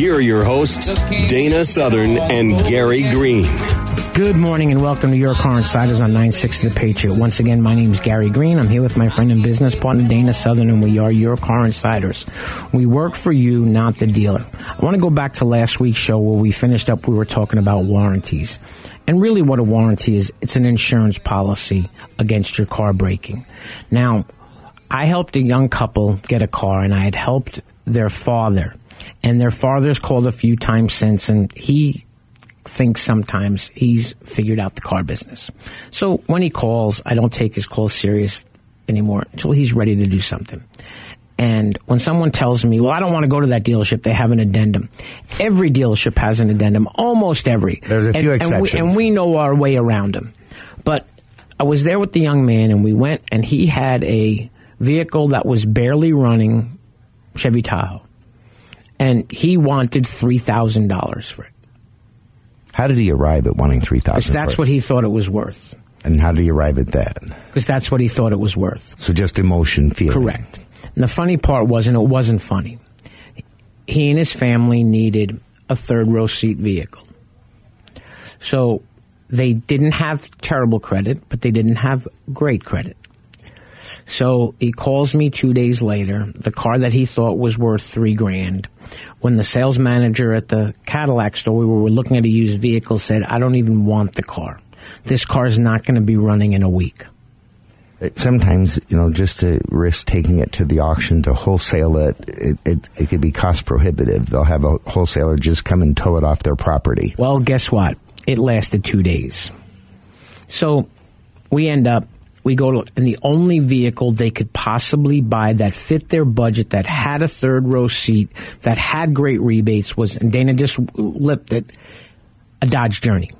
Here are your hosts, Dana Southern and Gary Green. Good morning and welcome to Your Car Insiders on 960 The Patriot. Once again, my name is Gary Green. I'm here with my friend and business partner Dana Southern, and we are Your Car Insiders. We work for you, not the dealer. I want to go back to last week's show where we finished up, we were talking about warranties. And really, what a warranty is, it's an insurance policy against your car breaking. Now, I helped a young couple get a car, and I had helped their father. And their father's called a few times since, and he thinks sometimes he's figured out the car business. So when he calls, I don't take his calls serious anymore until he's ready to do something. And when someone tells me, well, I don't want to go to that dealership, they have an addendum. Every dealership has an addendum, almost every. There's a And- few and we- exceptions. And we, know our way around them. But I was there with the young man, and we went, and he had a vehicle that was barely running Chevy Tahoe. And he wanted $3,000 for it. How did he arrive at wanting three Because that's what he thought it was worth. And how did he arrive at that? Because that's what he thought it was worth. So just emotion, feeling. Correct. And the funny part was, and it wasn't funny, he and his family needed a third row seat vehicle. So they didn't have terrible credit, but they didn't have great credit. So he calls me two days later, the car that he thought was worth three grand. When the sales manager at the Cadillac store, we were looking at a used vehicle, said, I don't even want the car. This car is not going to be running in a week. Sometimes, you know, just to risk taking it to the auction to wholesale it, it, it, it could be cost prohibitive. They'll have a wholesaler just come and tow it off their property. Well, guess what? It lasted two days. So we end up, we go to, and the only vehicle they could possibly buy that fit their budget, that had a third row seat, that had great rebates was, and Dana just lipped it, a Dodge Journey.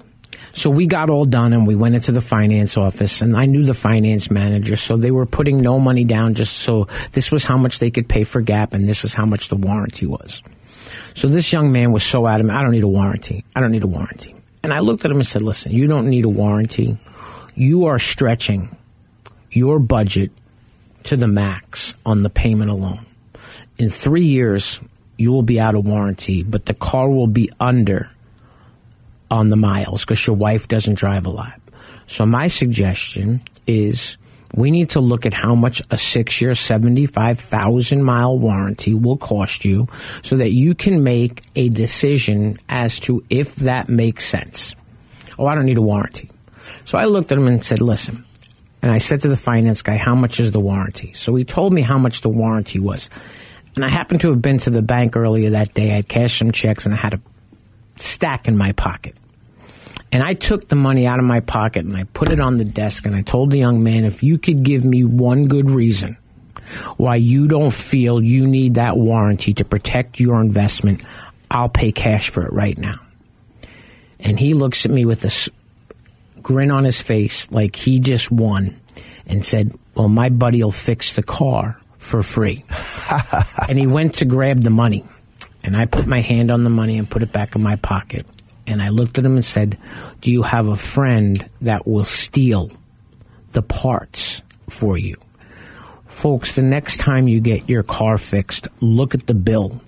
So we got all done and we went into the finance office and I knew the finance manager, so they were putting no money down just so this was how much they could pay for Gap and this is how much the warranty was. So this young man was so adamant, I don't need a warranty. I don't need a warranty. And I looked at him and said, listen, you don't need a warranty. You are stretching your budget to the max on the payment alone. In three years, you will be out of warranty, but the car will be under on the miles because your wife doesn't drive a lot. So my suggestion is we need to look at how much a six year, 75,000 mile warranty will cost you so that you can make a decision as to if that makes sense. Oh, I don't need a warranty. So I looked at him and said, listen, and I said to the finance guy, how much is the warranty? So he told me how much the warranty was. And I happened to have been to the bank earlier that day. I had cashed some checks and I had a stack in my pocket. And I took the money out of my pocket and I put it on the desk and I told the young man, if you could give me one good reason why you don't feel you need that warranty to protect your investment, I'll pay cash for it right now. And he looks at me with this grin on his face like he just won and said, Well, my buddy will fix the car for free. and he went to grab the money. And I put my hand on the money and put it back in my pocket. And I looked at him and said, Do you have a friend that will steal the parts for you? Folks, the next time you get your car fixed, look at the bill.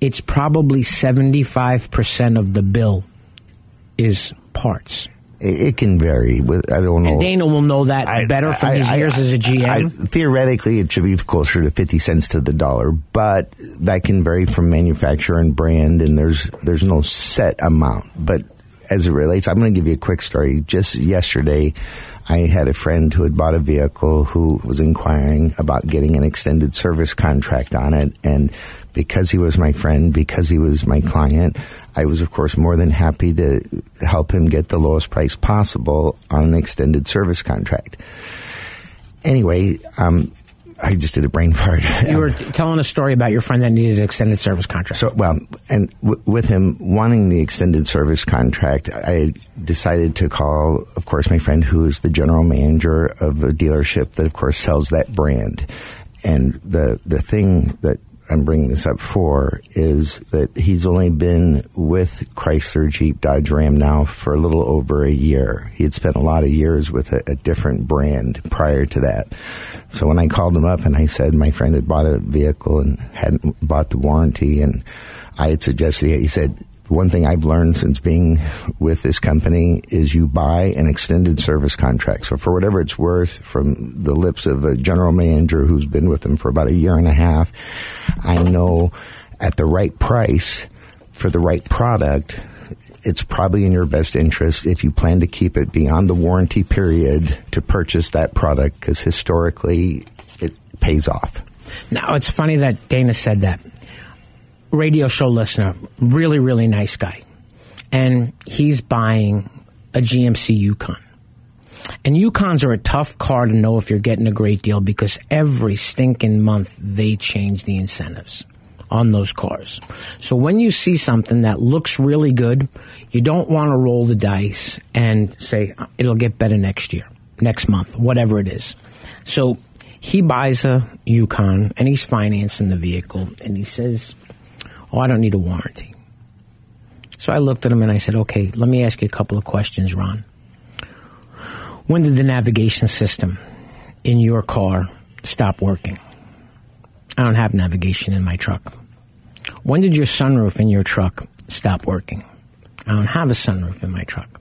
It's probably 75% of the bill is parts. It, it can vary. With I don't know. And Dana will know that better from his years as a GM. I- theoretically, it should be closer to fifty cents to the dollar, but that can vary from manufacturer and brand, and there's there's no set amount. But as it relates, I'm going to give you a quick story. Just yesterday, I had a friend who had bought a vehicle who was inquiring about getting an extended service contract on it, and because he was my friend, because he was my client, I was, of course, more than happy to help him get the lowest price possible on an extended service contract. Anyway, um, I just did a brain fart. you were telling a story about your friend that needed an extended service contract. So, well, and w- with him wanting the extended service contract, I decided to call, of course, my friend who is the general manager of a dealership that, of course, sells that brand. And the the thing that I'm bringing this up for is that he's only been with Chrysler, Jeep, Dodge, Ram now for a little over a year. He had spent a lot of years with a, a different brand prior to that. So when I called him up and I said my friend had bought a vehicle and hadn't bought the warranty, and I had suggested, it, he said, one thing I've learned since being with this company is you buy an extended service contract. So for whatever it's worth, from the lips of a general manager who's been with them for about a year and a half, I know at the right price for the right product, it's probably in your best interest if you plan to keep it beyond the warranty period to purchase that product because historically it pays off. Now, it's funny that Dana said that. Radio show listener, really, really nice guy. And he's buying a GMC Yukon. And Yukons are a tough car to know if you're getting a great deal because every stinking month they change the incentives on those cars. So when you see something that looks really good, you don't want to roll the dice and say it'll get better next year, next month, whatever it is. So he buys a Yukon and he's financing the vehicle and he says, Oh, I don't need a warranty. So I looked at him and I said, Okay, let me ask you a couple of questions, Ron. When did the navigation system in your car stop working? I don't have navigation in my truck. When did your sunroof in your truck stop working? I don't have a sunroof in my truck.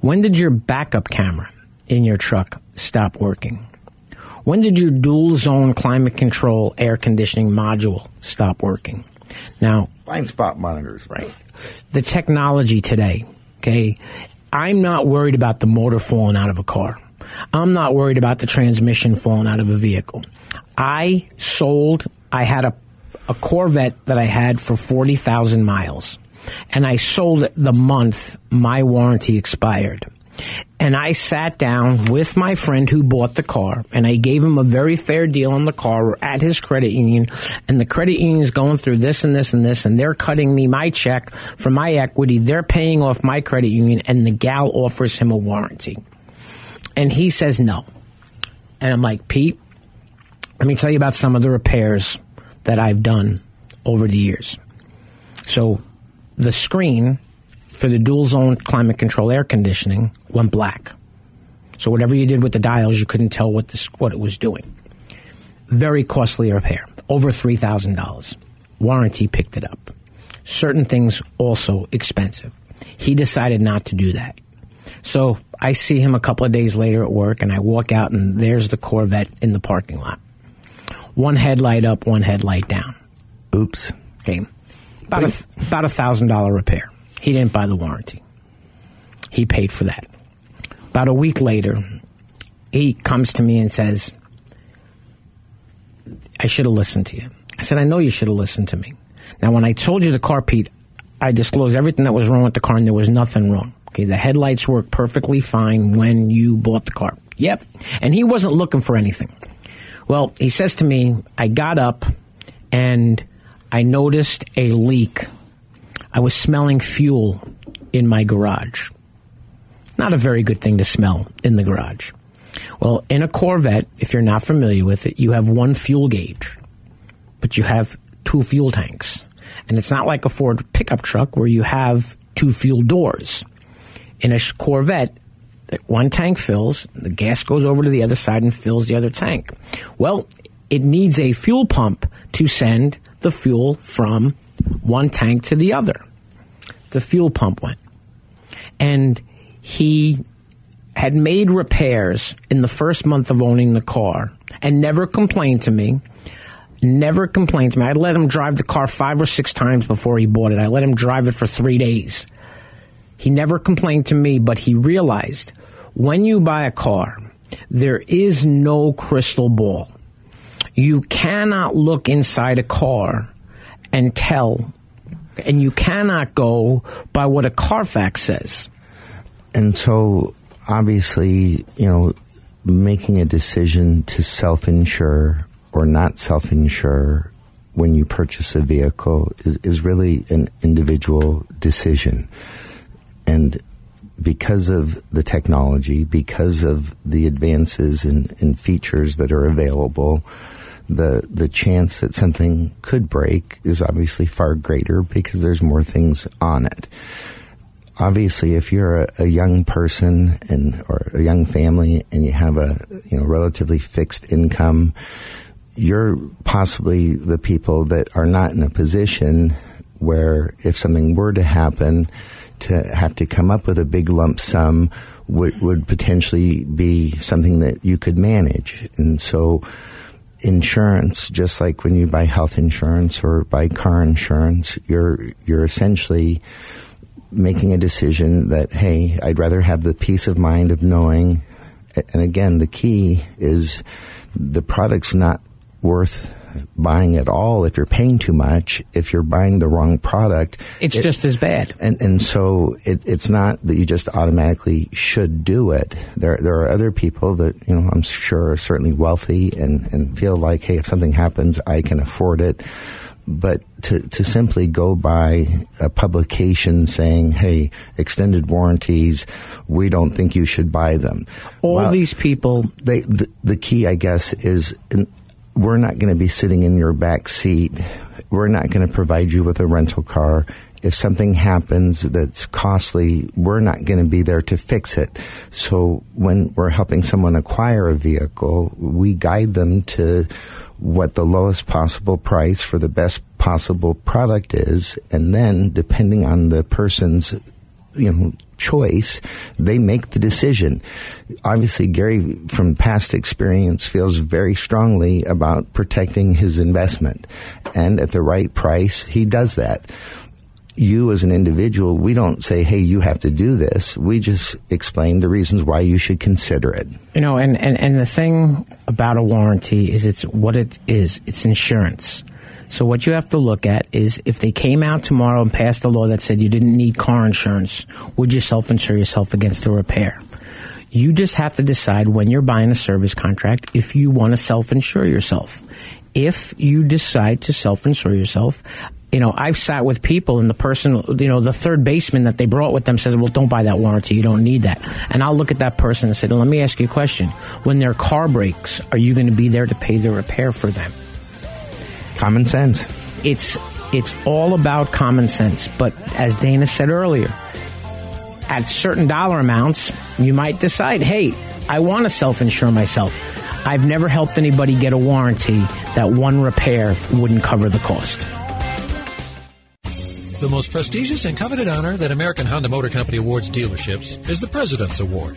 When did your backup camera in your truck stop working? When did your dual zone climate control air conditioning module stop working? Now, Blind spot monitors, right? The technology today, okay? I'm not worried about the motor falling out of a car. I'm not worried about the transmission falling out of a vehicle. I sold, I had a, a Corvette that I had for 40,000 miles. And I sold it the month my warranty expired. And I sat down with my friend who bought the car and I gave him a very fair deal on the car at his credit union. And the credit union is going through this and this and this and they're cutting me my check for my equity. They're paying off my credit union and the gal offers him a warranty. And he says no. And I'm like, Pete, let me tell you about some of the repairs that I've done over the years. So the screen for the dual zone climate control air conditioning went black. So whatever you did with the dials, you couldn't tell what this what it was doing. Very costly repair, over three thousand dollars. Warranty picked it up. Certain things also expensive. He decided not to do that. So I see him a couple of days later at work, and I walk out, and there's the Corvette in the parking lot. One headlight up, one headlight down. Oops. Okay, about a about a thousand dollar repair. He didn't buy the warranty. He paid for that. About a week later, he comes to me and says, I should have listened to you. I said, I know you should have listened to me. Now, when I told you the car, Pete, I disclosed everything that was wrong with the car, and there was nothing wrong. Okay, the headlights worked perfectly fine when you bought the car. Yep. And he wasn't looking for anything. Well, he says to me, I got up and I noticed a leak. I was smelling fuel in my garage. Not a very good thing to smell in the garage. Well, in a Corvette, if you're not familiar with it, you have one fuel gauge, but you have two fuel tanks. And it's not like a Ford pickup truck where you have two fuel doors. In a Corvette, one tank fills, the gas goes over to the other side and fills the other tank. Well, it needs a fuel pump to send the fuel from one tank to the other. The fuel pump went. And he had made repairs in the first month of owning the car and never complained to me. Never complained to me. I let him drive the car five or six times before he bought it. I let him drive it for three days. He never complained to me, but he realized when you buy a car, there is no crystal ball. You cannot look inside a car and tell, and you cannot go by what a Carfax says. And so, obviously, you know, making a decision to self insure or not self insure when you purchase a vehicle is, is really an individual decision. And because of the technology, because of the advances in features that are available, the the chance that something could break is obviously far greater because there's more things on it. Obviously, if you're a, a young person and or a young family and you have a you know relatively fixed income, you're possibly the people that are not in a position where if something were to happen, to have to come up with a big lump sum would, would potentially be something that you could manage. And so, insurance, just like when you buy health insurance or buy car insurance, you're you're essentially making a decision that hey, I'd rather have the peace of mind of knowing. And again, the key is the product's not worth buying at all if you're paying too much. If you're buying the wrong product, It's it- just as bad. and and so it, it's not that you just automatically should do it. There there are other people that you know I'm sure are certainly wealthy and and feel like hey if something happens I can afford it. But to, to simply go by a publication saying, "Hey, extended warranties, we don't think you should buy them." All Well, these people they, the, the key, I guess, is in, we're not going to be sitting in your back seat. We're not going to provide you with a rental car. If something happens that's costly, we're not going to be there to fix it. So when we're helping someone acquire a vehicle, we guide them to what the lowest possible price for the best possible product is. And then depending on the person's you know choice they make the decision. Obviously gary from past experience feels very strongly about protecting his investment. And at the right price he does that. You as an individual we don't say hey you have to do this. We just explain the reasons why you should consider it. You know, and, and, and the thing about a warranty is it's what it is. It's insurance. So what you have to look at is if they came out tomorrow and passed a law that said you didn't need car insurance, would you self-insure yourself against a repair? You just have to decide when you're buying a service contract if you want to self-insure yourself. If you decide to self-insure yourself, you know, I've sat with people and the person, you know, the third baseman that they brought with them says, well, don't buy that warranty. You don't need that. And I'll look at that person and say, let me ask you a question. When their car breaks, are you going to be there to pay the repair for them? Common sense It's, it's all about common sense. But as Dana said earlier, at certain dollar amounts, you might decide, hey, I want to self insure myself. I've never helped anybody get a warranty that one repair wouldn't cover the cost. The most prestigious and coveted honor that American Honda Motor Company awards dealerships is the President's Award.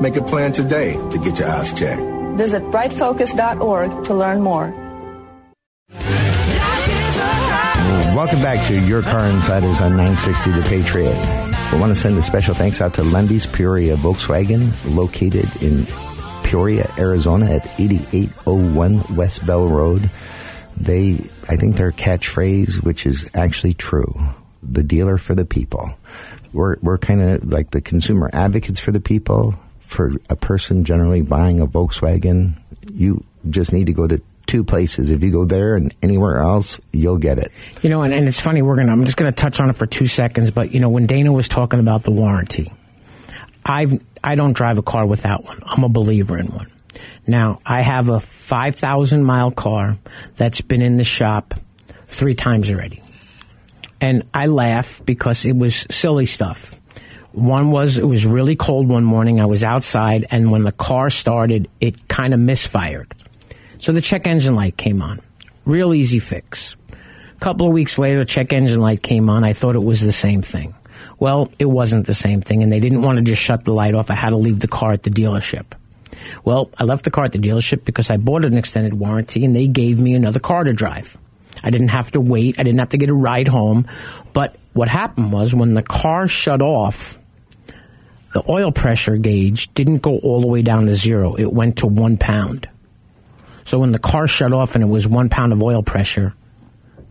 Make a plan today to get your eyes checked. Visit brightfocus.org to learn more. Welcome back to Your Car Insiders on 960 The Patriot. I want to send a special thanks out to Lunde's Peoria Volkswagen, located in Peoria, Arizona at 8801 West Bell Road. They, I think their catchphrase, which is actually true, the dealer for the people. We're, we're kind of like the consumer advocates for the people. For a person generally buying a Volkswagen, you just need to go to two places. If you go there and anywhere else, you'll get it. You know, and, and it's funny. We're gonna. I'm just gonna touch on it for two seconds. But you know, when Dana was talking about the warranty, I've I don't drive a car without one. I'm a believer in one. Now I have a 5,000 mile car that's been in the shop three times already, and I laugh because it was silly stuff. One was it was really cold one morning. I was outside, and when the car started, it kind of misfired. So the check engine light came on. Real easy fix. A couple of weeks later, check engine light came on. I thought it was the same thing. Well, it wasn't the same thing, and they didn't want to just shut the light off. I had to leave the car at the dealership. Well, I left the car at the dealership because I bought an extended warranty, and they gave me another car to drive. I didn't have to wait. I didn't have to get a ride home. But what happened was when the car shut off, the oil pressure gauge didn't go all the way down to zero. It went to one pound. So when the car shut off and it was one pound of oil pressure,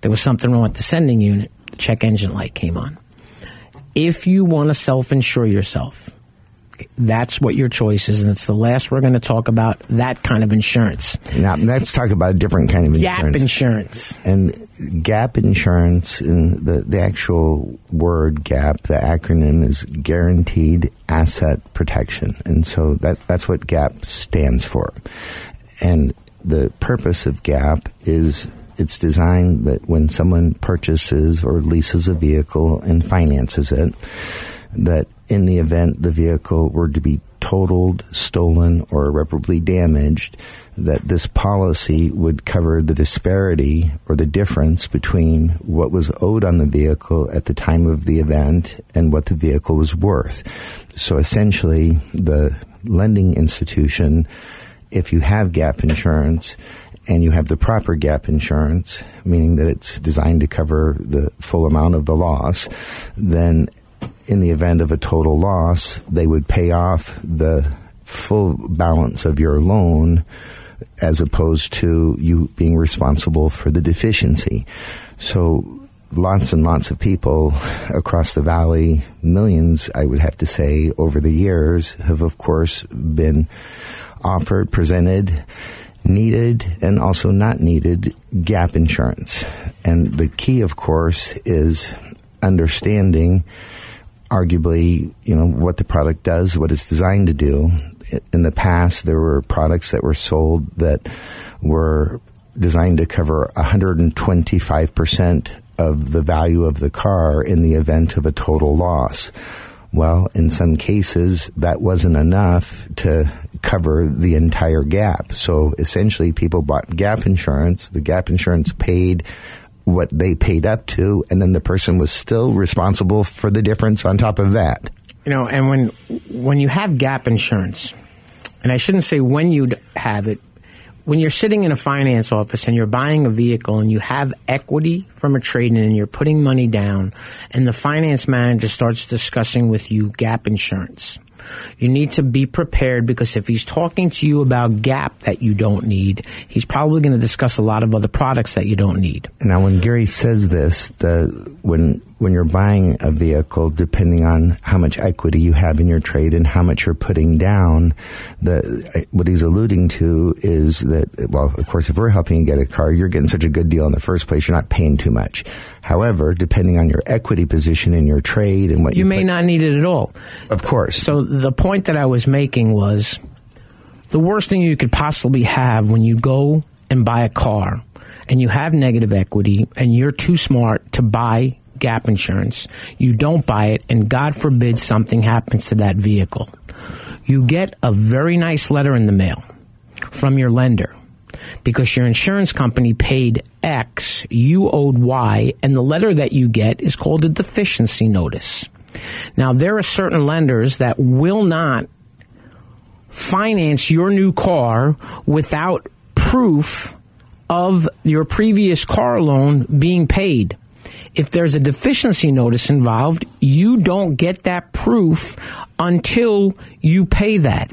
there was something wrong with the sending unit. The check engine light came on. If you want to self insure yourself, that's what your choice is, and it's the last we're going to talk about that kind of insurance. Now, let's talk about a different kind of insurance. Gap insurance. And gap insurance, and the, the actual word gap, the acronym is Guaranteed Asset Protection. And so that, that's what GAP stands for. And the purpose of GAP is it's designed that when someone purchases or leases a vehicle and finances it, that in the event the vehicle were to be totaled, stolen, or irreparably damaged, that this policy would cover the disparity or the difference between what was owed on the vehicle at the time of the event and what the vehicle was worth. So essentially, the lending institution, if you have gap insurance, and you have the proper gap insurance, meaning that it's designed to cover the full amount of the loss, then in the event of a total loss, they would pay off the full balance of your loan as opposed to you being responsible for the deficiency. So lots and lots of people across the valley, millions, I would have to say, over the years have, of course, been offered, presented, needed, and also not needed gap insurance. And the key, of course, is understanding arguably, you know, what the product does, what it's designed to do. In the past, there were products that were sold that were designed to cover 125% of the value of the car in the event of a total loss. Well, in some cases, that wasn't enough to cover the entire gap. So essentially, people bought gap insurance. The gap insurance paid what they paid up to, and then the person was still responsible for the difference on top of that. You know, and when when you have gap insurance, and I shouldn't say when you'd have it, when you're sitting in a finance office and you're buying a vehicle and you have equity from a trade in and you're putting money down, and the finance manager starts discussing with you gap insurance. You need to be prepared because if he's talking to you about gap that you don't need, he's probably going to discuss a lot of other products that you don't need. Now, when Gary says this, the when when you're buying a vehicle, depending on how much equity you have in your trade and how much you're putting down, the what he's alluding to is that well, of course, if we're helping you get a car, you're getting such a good deal in the first place, you're not paying too much. However, depending on your equity position in your trade and what You you, may put- not need it at all. of course. So the point that I was making was the worst thing you could possibly have when you go and buy a car and you have negative equity and you're too smart to buy gap insurance. You don't buy it and God forbid something happens to that vehicle. You get a very nice letter in the mail from your lender because your insurance company paid X, you owed Y, and the letter that you get is called a deficiency notice. Now, there are certain lenders that will not finance your new car without proof of your previous car loan being paid. If there's a deficiency notice involved, you don't get that proof until you pay that.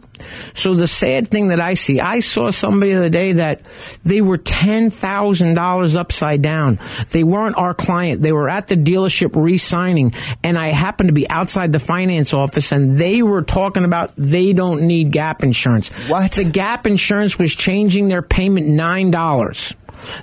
So the sad thing that I see, I saw somebody the other day that they were $10,000 upside down. They weren't our client. They were at the dealership re-signing and I happened to be outside the finance office and they were talking about they don't need gap insurance. What? The gap insurance was changing their payment $9.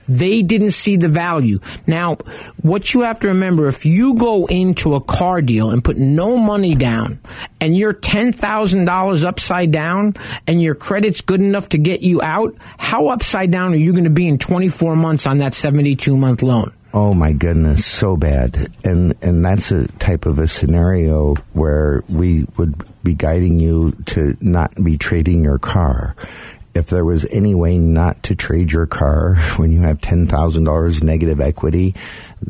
They didn't see the value. Now, what you have to remember, if you go into a car deal and put no money down and you're $10,000 upside down and your credit's good enough to get you out, how upside down are you going to be in 24 months on that 72 month loan? Oh my goodness, so bad. And and that's a type of a scenario where we would be guiding you to not be trading your car. If there was any way not to trade your car when you have $10,000 negative equity,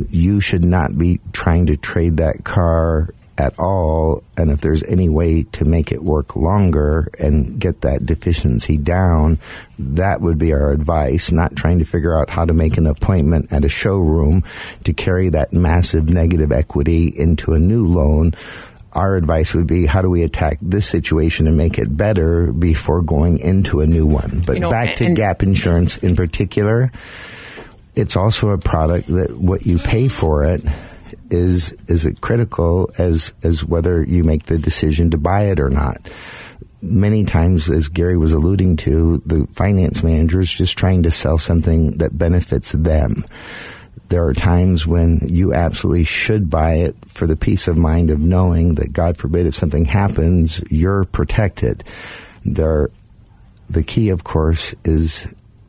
you should not be trying to trade that car at all. And if there's any way to make it work longer and get that deficiency down, that would be our advice, not trying to figure out how to make an appointment at a showroom to carry that massive negative equity into a new loan. Our advice would be how do we attack this situation and make it better before going into a new one? But You know, back to and- gap insurance in particular, it's also a product that what you pay for it is is it critical as as whether you make the decision to buy it or not. Many times, as Gary was alluding to, the finance manager is just trying to sell something that benefits them. There are times when you absolutely should buy it for the peace of mind of knowing that, God forbid, if something happens, you're protected. There, the key, of course, is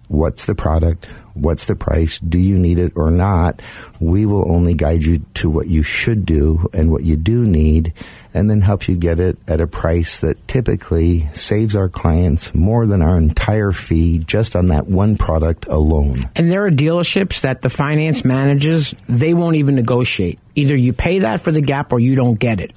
what's the product, what's the price, do you need it or not. We will only guide you to what you should do and what you do need, and then help you get it at a price that typically saves our clients more than our entire fee just on that one product alone. And there are dealerships that the finance managers, they won't even negotiate. Either you pay that for the gap or you don't get it.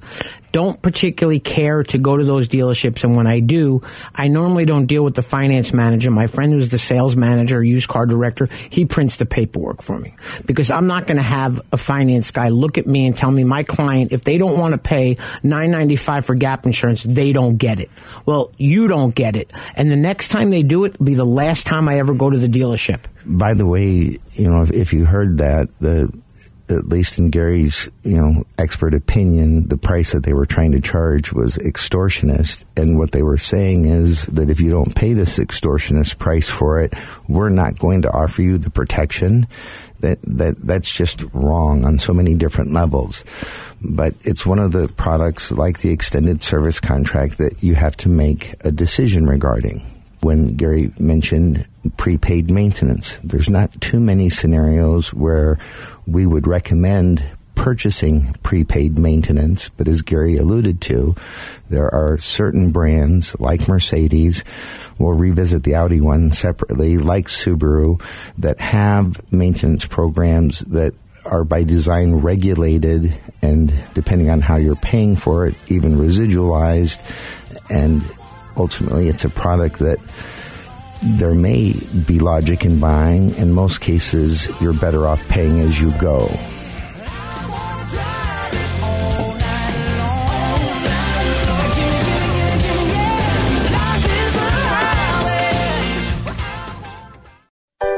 Don't particularly care to go to those dealerships. And when I do, I normally don't deal with the finance manager. My friend who's the sales manager, used car director, he prints the paperwork for me. Because I'm not going to have a finance guy look at me and tell me my client, if they don't want to pay nine ninety five for gap insurance, they don't get it. Well, you don't get it. And the next time they do it, be the last time I ever go to the dealership. by the way, you know, if, if you heard that, the at least in Gary's, you know, expert opinion, the price that they were trying to charge was extortionist. And what they were saying is that if you don't pay this extortionist price for it, we're not going to offer you the protection. That, that that's just wrong on so many different levels. But it's one of the products like the extended service contract that you have to make a decision regarding when Gary mentioned prepaid maintenance. There's not too many scenarios where we would recommend purchasing prepaid maintenance, but as Gary alluded to, there are certain brands like Mercedes, we'll revisit the Audi one separately, like Subaru, that have maintenance programs that are by design regulated and depending on how you're paying for it, even residualized. And ultimately, it's a product that there may be logic in buying. In most cases, you're better off paying as you go.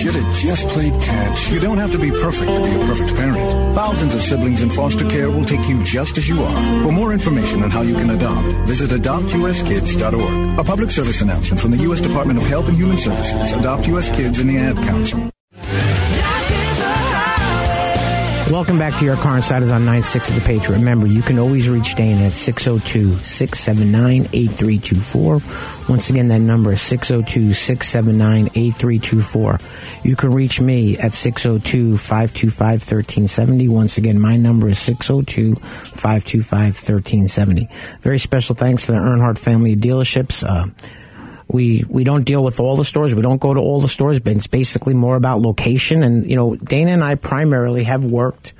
Should have just played catch. You don't have to be perfect to be a perfect parent. Thousands of siblings in foster care will take you just as you are. For more information on how you can adopt, visit adoptuskids.org. A public service announcement from the U.S. Department of Health and Human Services, Adopt U.S. Kids, and the Ad Council. Welcome back to your car insiders on 960 The Patriot. Remember, you can always reach Dana at 602 679 8324. Once again, that number is 602 679 8324. You can reach me at 602 525 1370. Once again, my number is 602 525 1370. Very special thanks to the Earnhardt family of dealerships. Uh, we we don't deal with all the stores. We don't go to all the stores, but it's basically more about location. And you know, Dana and I primarily have worked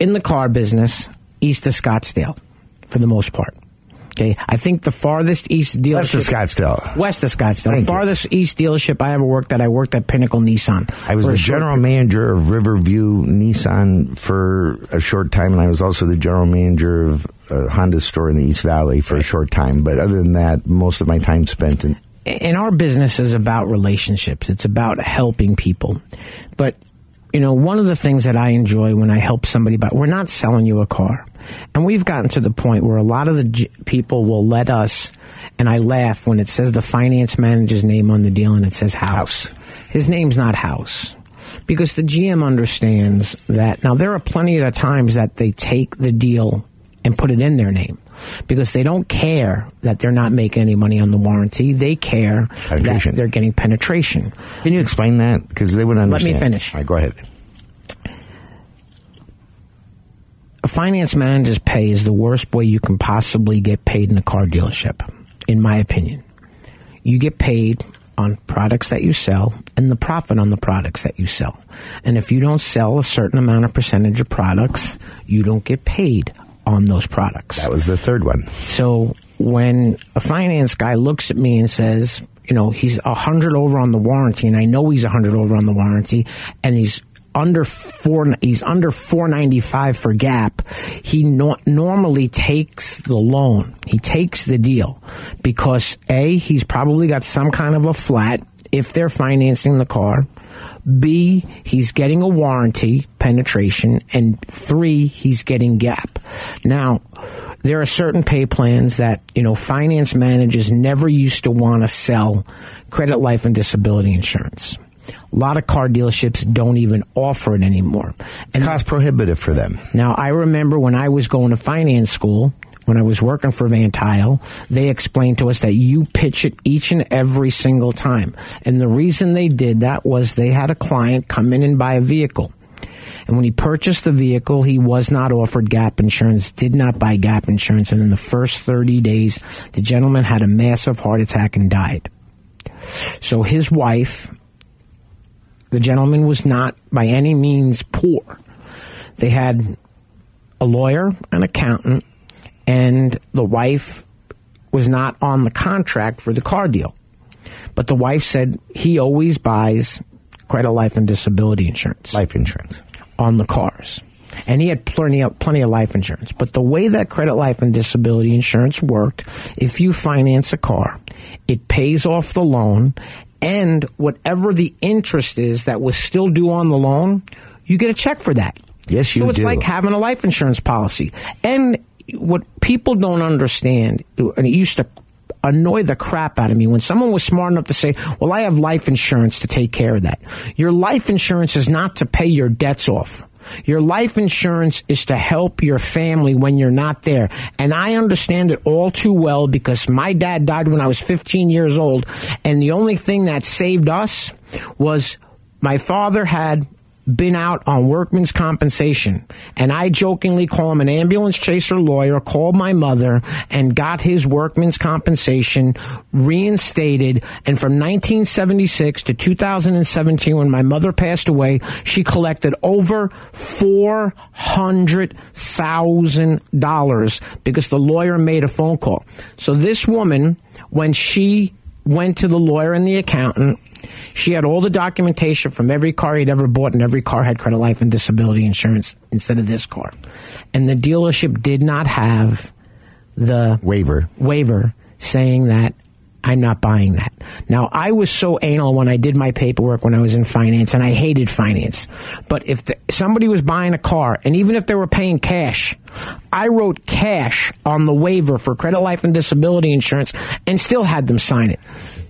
in the car business east of Scottsdale for the most part. Okay, I think the farthest east dealership West of Scottsdale. west of Scottsdale, Thank the you. farthest east dealership I ever worked at. I worked at Pinnacle Nissan. I was the general manager of Riverview Nissan for a short time, and I was also the general manager of a Honda store in the East Valley for a short time. But other than that, most of my time spent in. and our business is about relationships. It's about helping people. But you know, one of the things that I enjoy when I help somebody, but we're not selling you a car, and we've gotten to the point where a lot of the g- people will let us. And I laugh when it says the finance manager's name on the deal and it says House. His name's not House. Because the GM understands that now there are plenty of times that they take the deal and put it in their name because they don't care that they're not making any money on the warranty. They care that they're getting penetration. Can you explain that? Because they would understand. Let me finish. All right, go ahead. A finance manager's pay is the worst way you can possibly get paid in a car dealership, in my opinion. You get paid on products that you sell and the profit on the products that you sell. And if you don't sell a certain amount of percentage of products, you don't get paid on those products. That was the third one. So when a finance guy looks at me and says, you know, he's a hundred over on the warranty, and I know he's a hundred over on the warranty, and he's under four, he's under four ninety five for Gap. He no, normally takes the loan. He takes the deal because a he's probably got some kind of a flat if they're financing the car. B, he's getting a warranty penetration, and three, he's getting gap. Now, there are certain pay plans that, you know, finance managers never used to want to sell credit, life, and disability insurance. A lot of car dealerships don't even offer it anymore. It's cost prohibitive for them. Now, I remember when I was going to finance school, when I was working for Van Tuyl, they explained to us that you pitch it each and every single time. And the reason they did that was they had a client come in and buy a vehicle. And when he purchased the vehicle, he was not offered gap insurance, did not buy gap insurance. And in the first 30 days, the gentleman had a massive heart attack and died. So his wife, the gentleman was not by any means poor. They had a lawyer, an accountant, and the wife was not on the contract for the car deal. But the wife said he always buys credit, life, and disability insurance. Life insurance. On the cars. And he had plenty of, plenty of life insurance. But the way that credit, life, and disability insurance worked, if you finance a car, it pays off the loan, and whatever the interest is that was still due on the loan, you get a check for that. Yes, you so it's do. like having a life insurance policy. And what people don't understand, and it used to annoy the crap out of me when someone was smart enough to say, Well, I have life insurance to take care of that. Your life insurance is not to pay your debts off. Your life insurance is to help your family when you're not there. And I understand it all too well because my dad died when I was 15 years old. And the only thing that saved us was my father had been out on workman's compensation. And I jokingly call him an ambulance chaser lawyer, called my mother and got his workman's compensation reinstated. And from 1976 to 2017, when my mother passed away, she collected over $400,000 because the lawyer made a phone call. So this woman, when she went to the lawyer and the accountant, she had all the documentation from every car he'd ever bought, and every car had credit life and disability insurance instead of this car. And the dealership did not have the waiver waiver saying that I'm not buying that. Now, I was so anal when I did my paperwork when I was in finance, and I hated finance. But if the, somebody was buying a car, and even if they were paying cash, I wrote cash on the waiver for credit life and disability insurance and still had them sign it.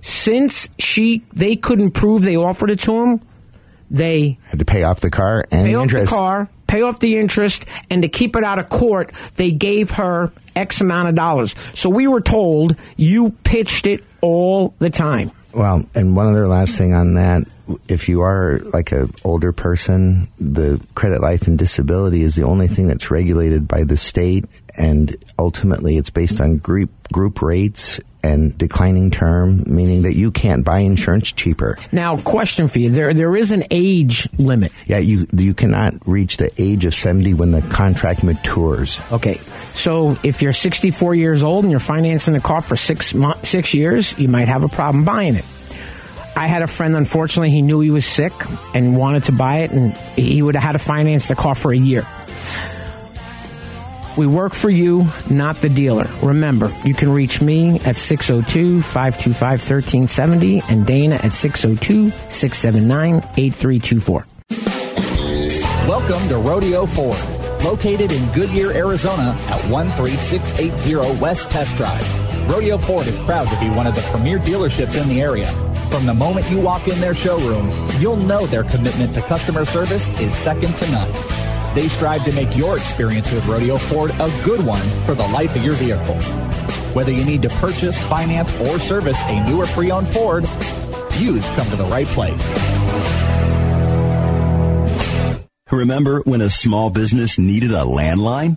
Since she they couldn't prove they offered it to him, they had to pay off the car and pay the off interest. the car, pay off the interest, and to keep it out of court, they gave her X amount of dollars. So we were told you pitched it all the time. Well, and one other last thing on that. If you are like an older person, the credit life and disability is the only thing that's regulated by the state and ultimately it's based on group group rates and declining term, meaning that you can't buy insurance cheaper. Now, question for you: there there is an age limit. Yeah, you you cannot reach the age of seventy when the contract matures. Okay, so if you're 64 years old and you're financing a car for six months, six years, you might have a problem buying it. I had a friend, unfortunately, he knew he was sick and wanted to buy it, and he would have had to finance the car for a year. We work for you, not the dealer. Remember, you can reach me at 602 525 1370 and Dana at 602 679 8324. Welcome to Rodeo Ford, located in Goodyear, Arizona at 13680 West Test Drive. Rodeo Ford is proud to be one of the premier dealerships in the area. From the moment you walk in their showroom, you'll know their commitment to customer service is second to none. They strive to make your experience with Rodeo Ford a good one for the life of your vehicle. Whether you need to purchase, finance, or service a new or pre-owned Ford, you've come to the right place. Remember when a small business needed a landline?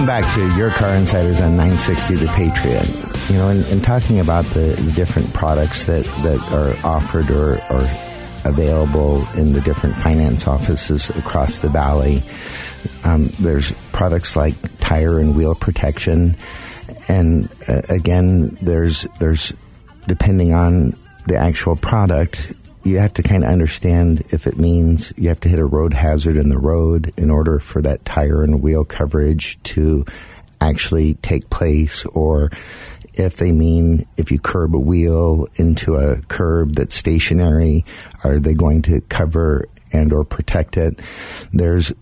Welcome back to Your Car Insiders on 960 The Patriot. You know, in, in talking about the, the, different products that, that are offered or, or available in the different finance offices across the valley, um, there's products like tire and wheel protection. And uh, again, there's, there's, depending on the actual product, you have to kind of understand if it means you have to hit a road hazard in the road in order for that tire and wheel coverage to actually take place or if they mean if you curb a wheel into a curb that's stationary are they going to cover and or protect it? There's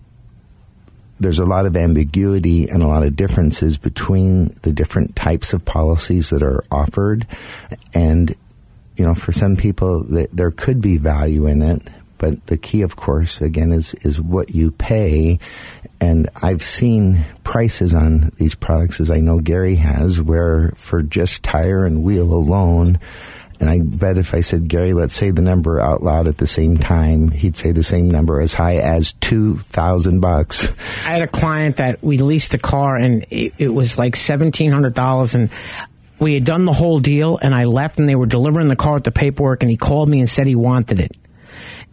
there's a lot of ambiguity and a lot of differences between the different types of policies that are offered and you know, for some people, th- there could be value in it, but the key, of course, again, is is what you pay. And I've seen prices on these products, as I know Gary has, where for just tire and wheel alone. And I bet if I said, Gary, let's say the number out loud at the same time, he'd say the same number as high as 2000 bucks. I had a client that we leased a car and it, it was like $1,700 and we had done the whole deal and I left and they were delivering the car with the paperwork and he called me and said he wanted it.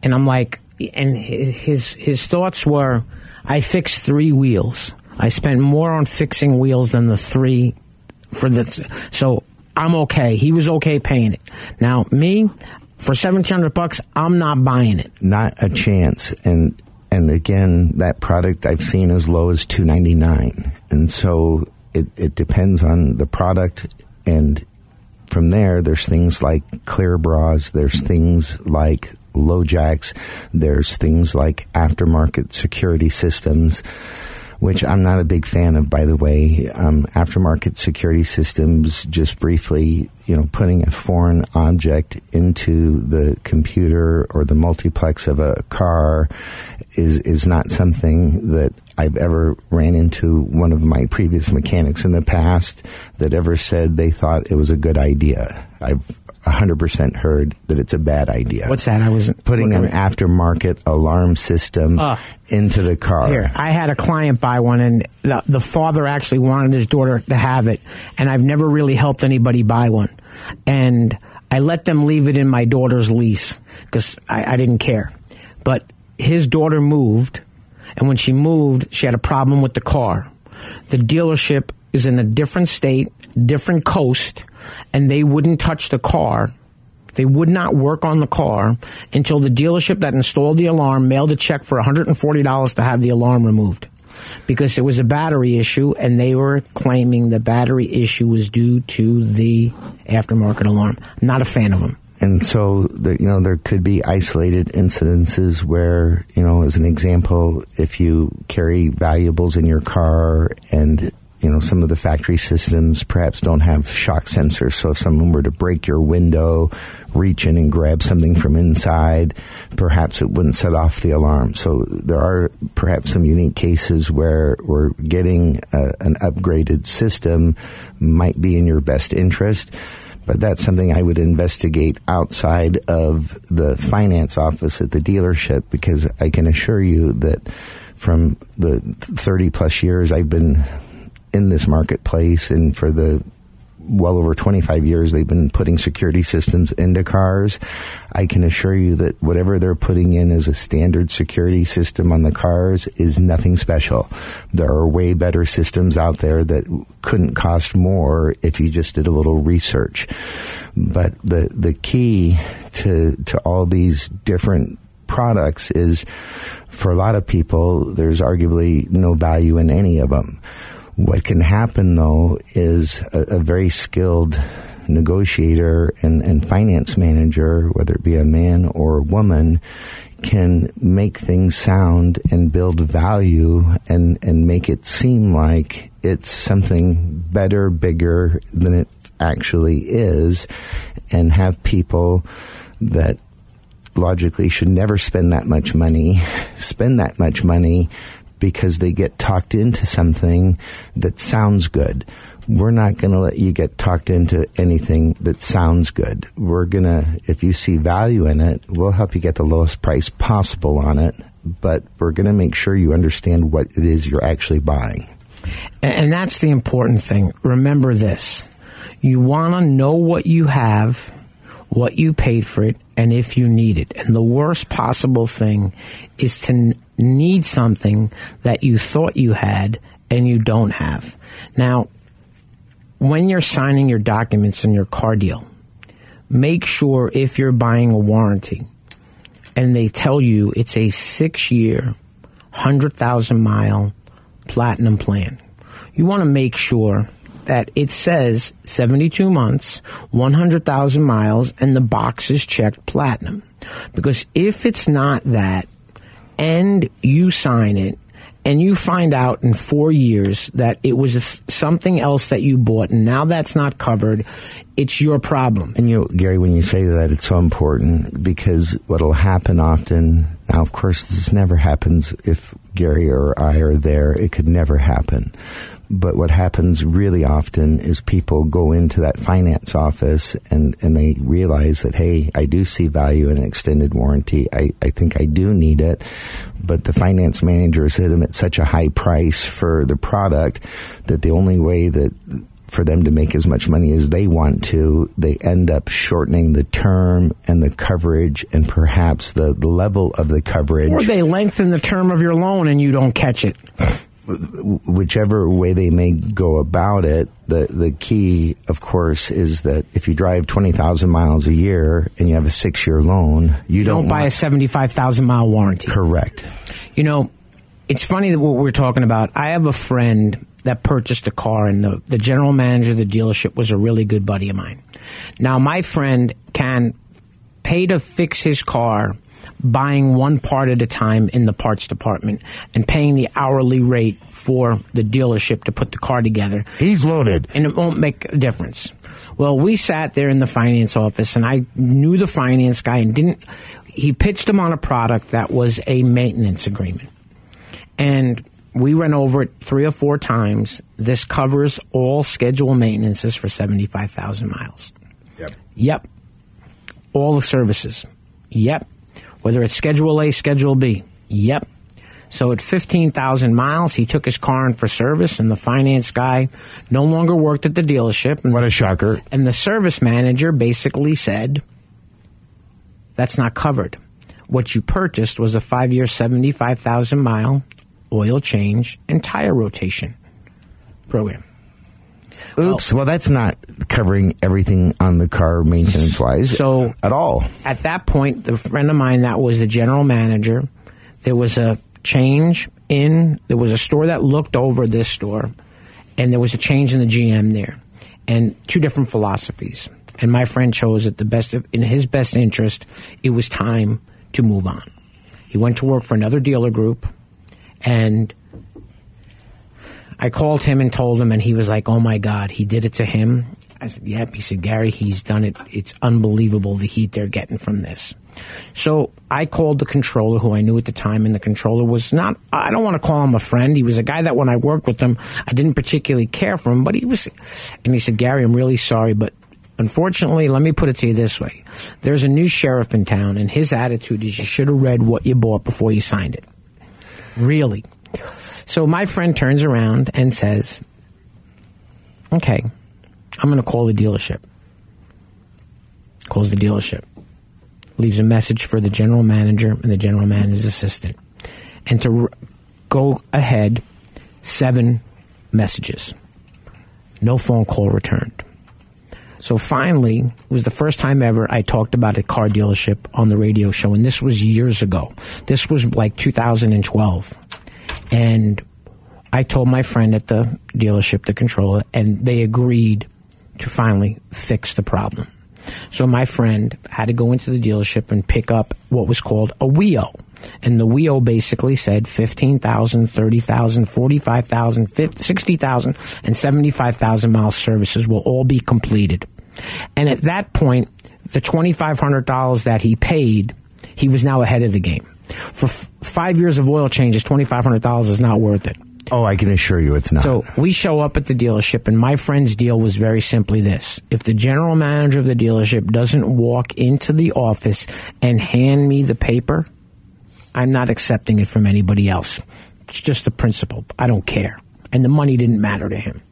And I'm like, and his, his thoughts were, I fixed three wheels. I spent more on fixing wheels than the three for the, so I'm okay. He was okay paying it. Now me, for 1700 bucks, I'm not buying it. Not a chance. And, and again, that product I've seen as low as 299. And so it, it depends on the product and from there, there's things like clear bras, there's things like LoJacks, there's things like aftermarket security systems, which I'm not a big fan of, by the way. Um, aftermarket security systems, just briefly, you know, putting a foreign object into the computer or the multiplex of a car is is not something that I've ever ran into one of my previous mechanics in the past that ever said they thought it was a good idea. I've 100% heard that it's a bad idea. What's that? I was putting an aftermarket alarm system uh, into the car. Here, I had a client buy one, and the, the, father actually wanted his daughter to have it, and I've never really helped anybody buy one. And I let them leave it in my daughter's lease because I, I didn't care. But his daughter moved and when she moved, she had a problem with the car. The dealership is in a different state, different coast, and they wouldn't touch the car. They would not work on the car until the dealership that installed the alarm mailed a check for $140 to have the alarm removed because it was a battery issue and they were claiming the battery issue was due to the aftermarket alarm. Not a fan of them and so the, you know there could be isolated incidences where you know as an example if you carry valuables in your car and you know some of the factory systems perhaps don't have shock sensors. So if someone were to break your window reach in and grab something from inside perhaps it wouldn't set off the alarm. So there are perhaps some unique cases where we're getting a, an upgraded system might be in your best interest but that's something I would investigate outside of the finance office at the dealership because I can assure you that from the 30 plus years I've been in this marketplace and for the well over 25 years they've been putting security systems into cars. I can assure you that whatever they're putting in as a standard security system on the cars is nothing special. There are way better systems out there that couldn't cost more if you just did a little research. But the the key to to all these different products is for a lot of people, there's arguably no value in any of them. What can happen though is a, a very skilled negotiator and, and finance manager, whether it be a man or a woman, can make things sound and build value and, and make it seem like it's something better, bigger than it actually is, and have people that logically should never spend that much money spend that much money because they get talked into something that sounds good. We're not going to let you get talked into anything that sounds good. We're going to, if you see value in it, we'll help you get the lowest price possible on it, but we're going to make sure you understand what it is you're actually buying. And that's the important thing. Remember this. You want to know what you have, what you paid for it, and if you need it. And the worst possible thing is to need something that you thought you had and you don't have. Now, when you're signing your documents in your car deal, make sure if you're buying a warranty and they tell you it's a six year, 100,000 mile platinum plan, you want to make sure that it says 72 months, 100,000 miles, and the box is checked platinum. Because if it's not that, and you sign it, and you find out in four years that it was something else that you bought, and now that's not covered, it's your problem. And you, know, Gary, when you say that, it's so important because what'll happen often. Now, of course, this never happens if Gary or I are there. It could never happen. But what happens really often is people go into that finance office and, and they realize that, hey, I do see value in an extended warranty. I, I think I do need it. But the finance managers hit them at such a high price for the product that the only way that for them to make as much money as they want to, they end up shortening the term and the coverage and perhaps the, the level of the coverage. Or they lengthen the term of your loan and you don't catch it whichever way they may go about it, the the key, of course, is that if you drive twenty thousand miles a year and you have a six year loan, you, you don't, don't, buy want, a seventy five thousand mile warranty. Correct. You know, it's funny that what we're talking about. I have a friend that purchased a car, and the, the general manager of the dealership was a really good buddy of mine. Now, my friend can pay to fix his car buying one part at a time in the parts department and paying the hourly rate for the dealership to put the car together. He's loaded. And it won't make a difference. Well, we sat there in the finance office and I knew the finance guy and didn't, he pitched him on a product that was a maintenance agreement. And we went over it three or four times. This covers all scheduled maintenances for 75,000 miles. Yep. Yep. All the services. Yep. Whether it's Schedule A, Schedule B. Yep. So at 15,000 miles, he took his car in for service, and the finance guy no longer worked at the dealership. And what a shocker. And the service manager basically said, That's not covered. What you purchased was a five year, 75,000 mile oil change and tire rotation program. Oops. Well, well, that's not covering everything on the car maintenance wise. So at all. At that point, the friend of mine that was the general manager, there was a change in. There was a store that looked over this store, and there was a change in the GM there, and two different philosophies. And my friend chose that the best of, in his best interest, it was time to move on. He went to work for another dealer group, and I called him and told him, and he was like, "Oh my God, he did it to him." I said, "Yep." He said, "Gary, he's done it. It's unbelievable the heat they're getting from this." So I called the controller, who I knew at the time, and the controller was not. I don't want to call him a friend. He was a guy that when I worked with him, I didn't particularly care for him, but he was. And he said, "Gary, I'm really sorry, but." Unfortunately, let me put it to you this way. There's a new sheriff in town, and his attitude is you should have read what you bought before you signed it. Really. So my friend turns around and says, Okay, I'm going to call the dealership. Calls the dealership. Leaves a message for the general manager and the general manager's assistant. And to r- go ahead, seven messages. No phone call returned. So finally, it was the first time ever I talked about a car dealership on the radio show, and this was years ago. This was like 2012. And I told my friend at the dealership, the controller, and they agreed to finally fix the problem. So my friend had to go into the dealership and pick up what was called a WIO. And the WIO basically said 15,000, 30,000, 45,000, 60,000, and 75,000 mile services will all be completed. And at that point, the $2,500 that he paid, he was now ahead of the game. For f- five years of oil changes, $2,500 is not worth it. Oh, I can assure you it's not. So we show up at the dealership, and my friend's deal was very simply this. If the general manager of the dealership doesn't walk into the office and hand me the paper, I'm not accepting it from anybody else. It's just the principle. I don't care. And the money didn't matter to him.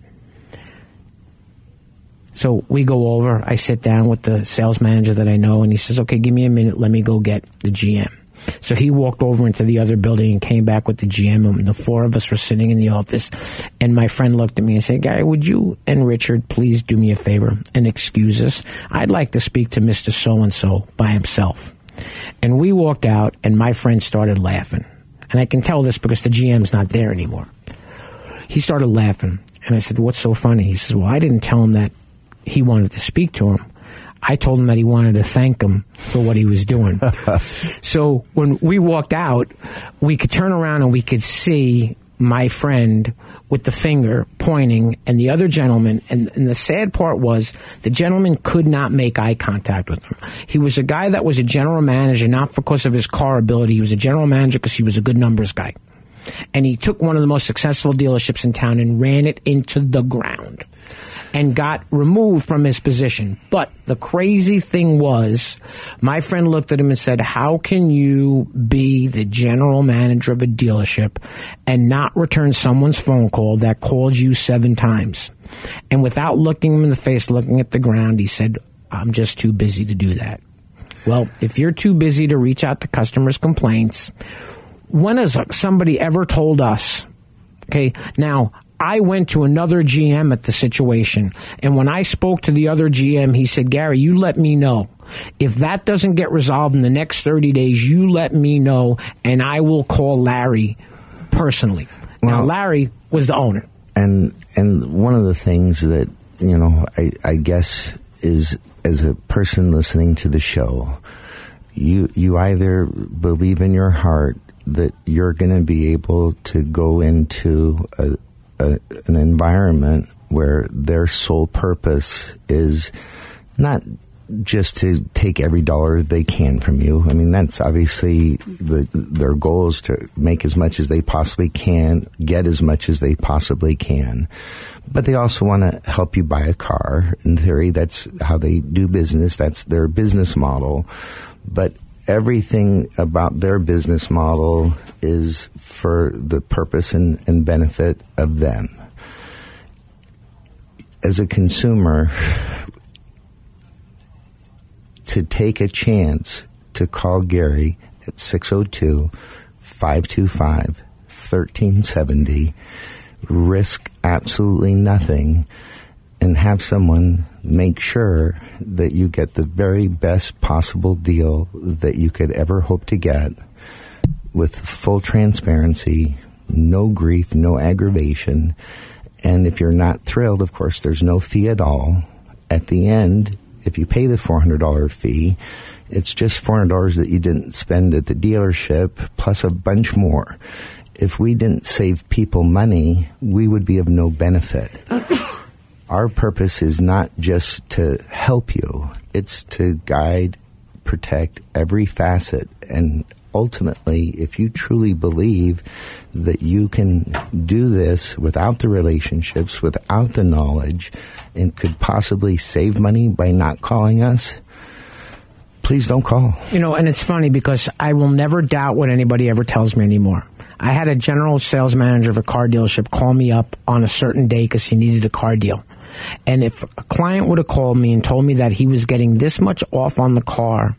So we go over. I sit down with the sales manager that I know, and he says, Okay, give me a minute. Let me go get the GM. So he walked over into the other building and came back with the GM, and the four of us were sitting in the office. And my friend looked at me and said, Guy, would you and Richard please do me a favor and excuse us? I'd like to speak to Mr. So and so by himself. And we walked out, and my friend started laughing. And I can tell this because the GM's not there anymore. He started laughing. And I said, What's so funny? He says, Well, I didn't tell him that he wanted to speak to him. I told him that he wanted to thank him for what he was doing. so when we walked out, we could turn around and we could see my friend with the finger pointing and the other gentleman. And, and, the sad part was the gentleman could not make eye contact with him. He was a guy that was a general manager not because of his car ability. He was a general manager because he was a good numbers guy. And he took one of the most successful dealerships in town and ran it into the ground and got removed from his position. But the crazy thing was, my friend looked at him and said, How can you be the general manager of a dealership and not return someone's phone call that called you seven times? And without looking him in the face, looking at the ground, he said, I'm just too busy to do that. Well, if you're too busy to reach out to customers' complaints, when has somebody ever told us Okay. Now, I went to another GM at the situation. And when I spoke to the other GM, he said, Gary, you let me know. If that doesn't get resolved in the next 30 days, you let me know and I will call Larry personally. Well, now, Larry was the owner. And, and one of the things that, you know, I, I guess is as a person listening to the show, you, you either believe in your heart that you're going to be able to go into a, a, an environment where their sole purpose is not just to take every dollar they can from you. I mean, that's obviously the, their goal is to make as much as they possibly can, get as much as they possibly can. But they also want to help you buy a car. In theory, that's how they do business. That's their business model. But everything about their business model is for the purpose and, and benefit of them. As a consumer, to take a chance to call Gary at 602 525 1370, risk absolutely nothing, and have someone make sure that you get the very best possible deal that you could ever hope to get with full transparency, no grief, no aggravation. And if you're not thrilled, of course, there's no fee at all. At the end, if you pay the $400 fee, it's just $400 that you didn't spend at the dealership plus a bunch more. If we didn't save people money, we would be of no benefit our purpose is not just to help you, it's to guide, protect every facet. And ultimately, if you truly believe that you can do this without the relationships, without the knowledge, and could possibly save money by not calling us, please don't call. You know, and it's funny because I will never doubt what anybody ever tells me anymore. I had a general sales manager of a car dealership call me up on a certain day because he needed a car deal. And if a client would have called me and told me that he was getting this much off on the car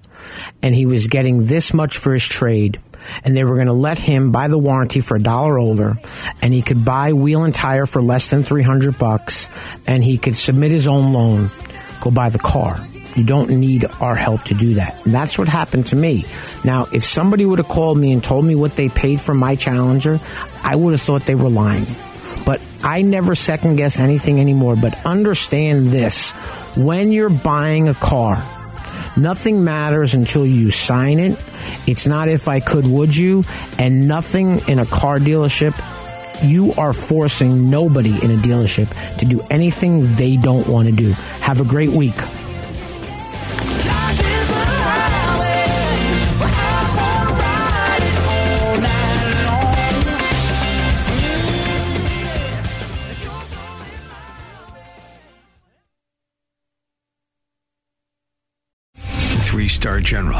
and he was getting this much for his trade, and they were going to let him buy the warranty for a dollar over, and he could buy wheel and tire for less than 300 bucks, and he could submit his own loan. go buy the car. You don't need our help to do that. And that's what happened to me. Now, if somebody would have called me and told me what they paid for my Challenger, I would have thought they were lying. But I never second guess anything anymore. But understand this when you're buying a car, nothing matters until you sign it. It's not if I could, would you? And nothing in a car dealership you are forcing nobody in a dealership to do anything they don't want to do. Have a great week.